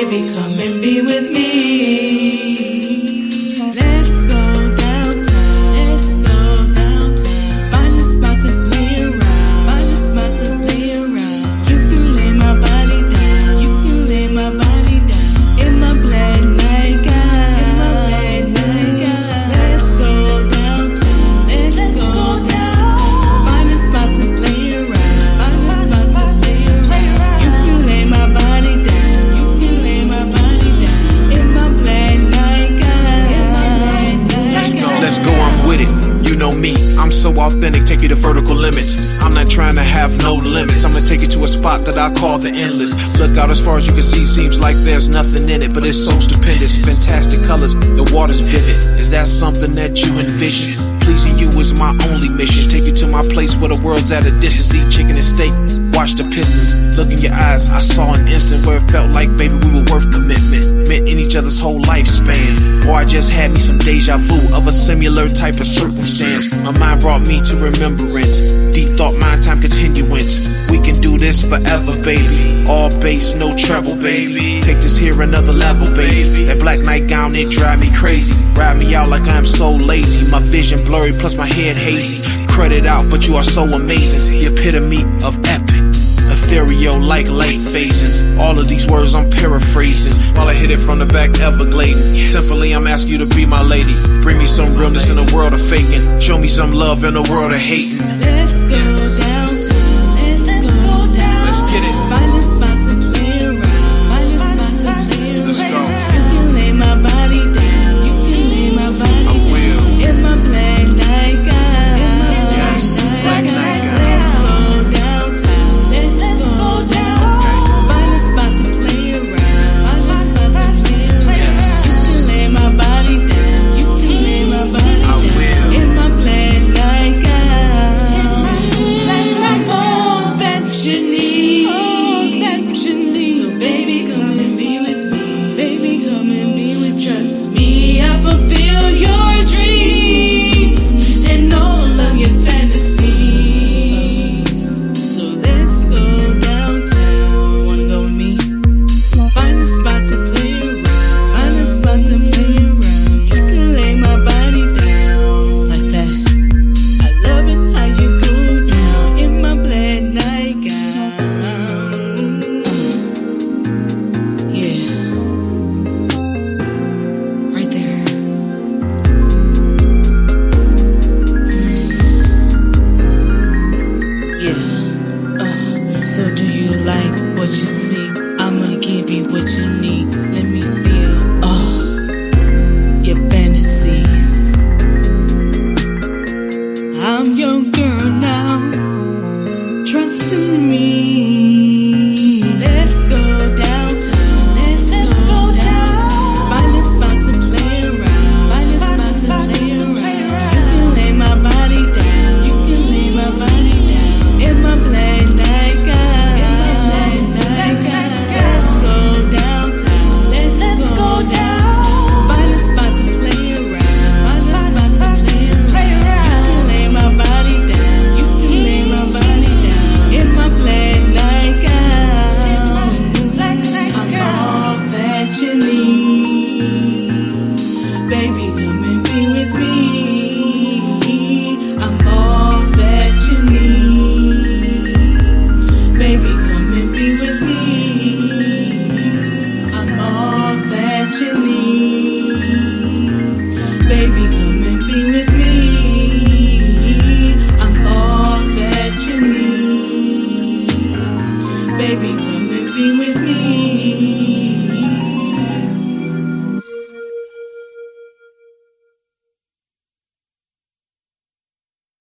baby, come and be with me. Know me. I'm so authentic, take you to vertical limits. I'm not trying to have no limits. I'ma take you to a spot that I call the endless. Look out as far as you can see, seems like there's nothing in it, but it's so stupendous. Fantastic colors, the water's vivid. Is that something that you envision? Pleasing you is my only mission. Take you to my place where the world's at a distance. Eat chicken and steak, watch the Pistons. Look in your eyes, I saw an instant where it felt like, baby, we were worth commitment. Meant in each other's whole lifespan. Just had me some deja vu of a similar type of circumstance. My mind brought me to remembrance. Deep thought, mind time continuance. We can do this forever, baby. All bass, no treble, baby. Take this here another level, baby. That black nightgown, it drive me crazy. Ride me out like I am so lazy. My vision blurry, plus my head hazy. Credit out, but you are so amazing. The epitome of epic. Ethereal like light phases. All of these words I'm paraphrasing. Hit it from the back, Everglade. Simply, I'm asking you to be my lady. Bring me some realness in a world of faking. Show me some love in a world of hating. Let's go Trust